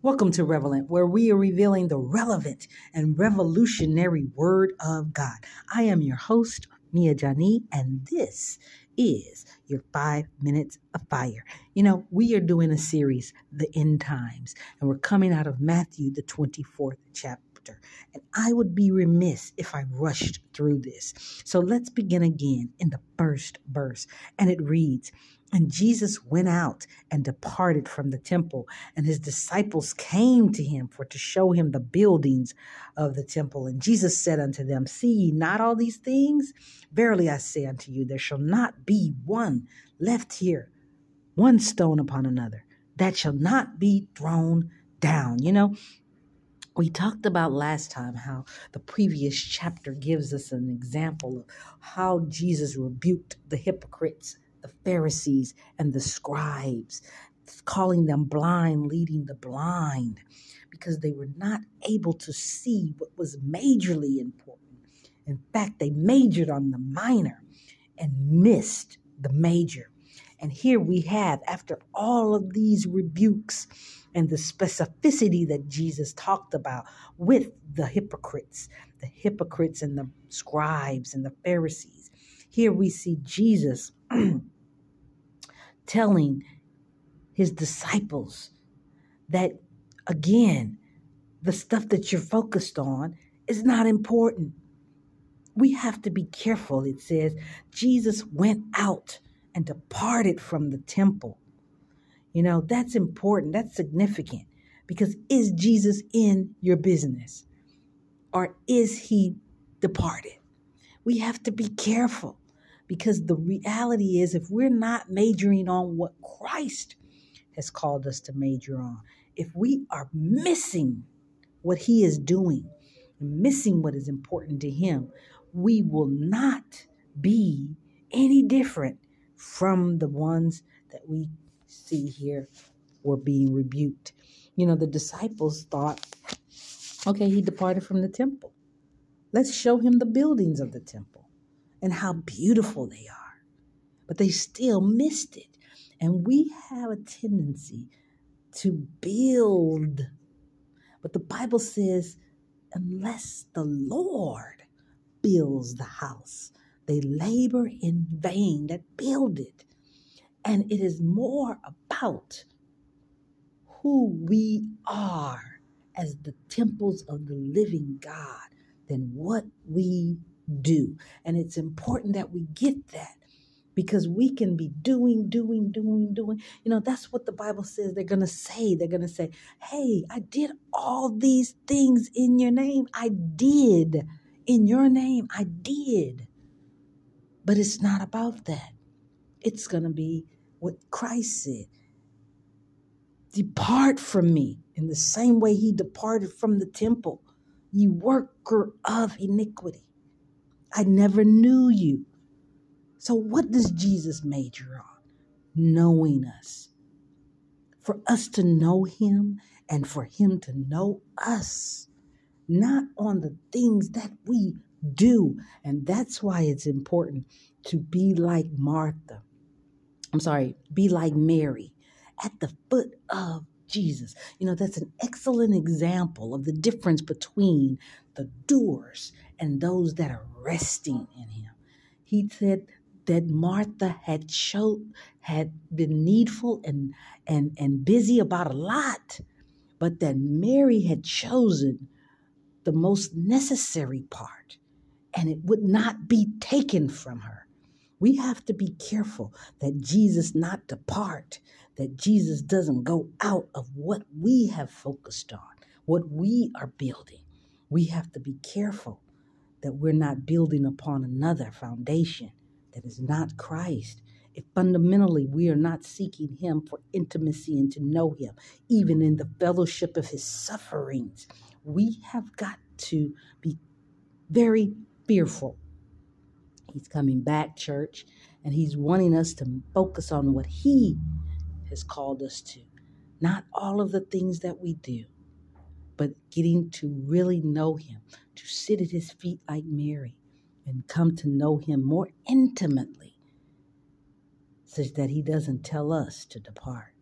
Welcome to Relevant, where we are revealing the relevant and revolutionary Word of God. I am your host, Mia Jani, and this is your five minutes of fire. You know, we are doing a series, The End Times, and we're coming out of Matthew, the 24th chapter. And I would be remiss if I rushed through this. So let's begin again in the first verse. And it reads, and Jesus went out and departed from the temple, and his disciples came to him for to show him the buildings of the temple. And Jesus said unto them, See ye not all these things? Verily I say unto you, there shall not be one left here, one stone upon another, that shall not be thrown down. You know, we talked about last time how the previous chapter gives us an example of how Jesus rebuked the hypocrites the Pharisees and the scribes, calling them blind, leading the blind, because they were not able to see what was majorly important. In fact, they majored on the minor and missed the major. And here we have, after all of these rebukes and the specificity that Jesus talked about with the hypocrites, the hypocrites and the scribes and the Pharisees, here we see Jesus telling his disciples that, again, the stuff that you're focused on is not important. We have to be careful. It says Jesus went out and departed from the temple. You know, that's important. That's significant because is Jesus in your business or is he departed? We have to be careful because the reality is, if we're not majoring on what Christ has called us to major on, if we are missing what He is doing, missing what is important to Him, we will not be any different from the ones that we see here were being rebuked. You know, the disciples thought, okay, he departed from the temple. Let's show him the buildings of the temple and how beautiful they are. But they still missed it. And we have a tendency to build. But the Bible says, unless the Lord builds the house, they labor in vain that build it. And it is more about who we are as the temples of the living God than what we do. And it's important that we get that because we can be doing, doing, doing, doing. You know, that's what the Bible says they're going to say. They're going to say, Hey, I did all these things in your name. I did. In your name, I did. But it's not about that. It's going to be what Christ said Depart from me in the same way he departed from the temple, ye worker of iniquity. I never knew you. So, what does Jesus major on? Knowing us. For us to know him and for him to know us, not on the things that we do. And that's why it's important to be like Martha. I'm sorry, be like Mary at the foot of Jesus. You know, that's an excellent example of the difference between the doers and those that are resting in him. He said that Martha had showed had been needful and and and busy about a lot, but that Mary had chosen the most necessary part and it would not be taken from her. We have to be careful that Jesus not depart, that Jesus doesn't go out of what we have focused on, what we are building. We have to be careful that we're not building upon another foundation that is not Christ. If fundamentally we are not seeking Him for intimacy and to know Him, even in the fellowship of His sufferings, we have got to be very fearful. He's coming back, church, and He's wanting us to focus on what He has called us to, not all of the things that we do but getting to really know Him, to sit at His feet like Mary and come to know Him more intimately, such that He doesn't tell us to depart.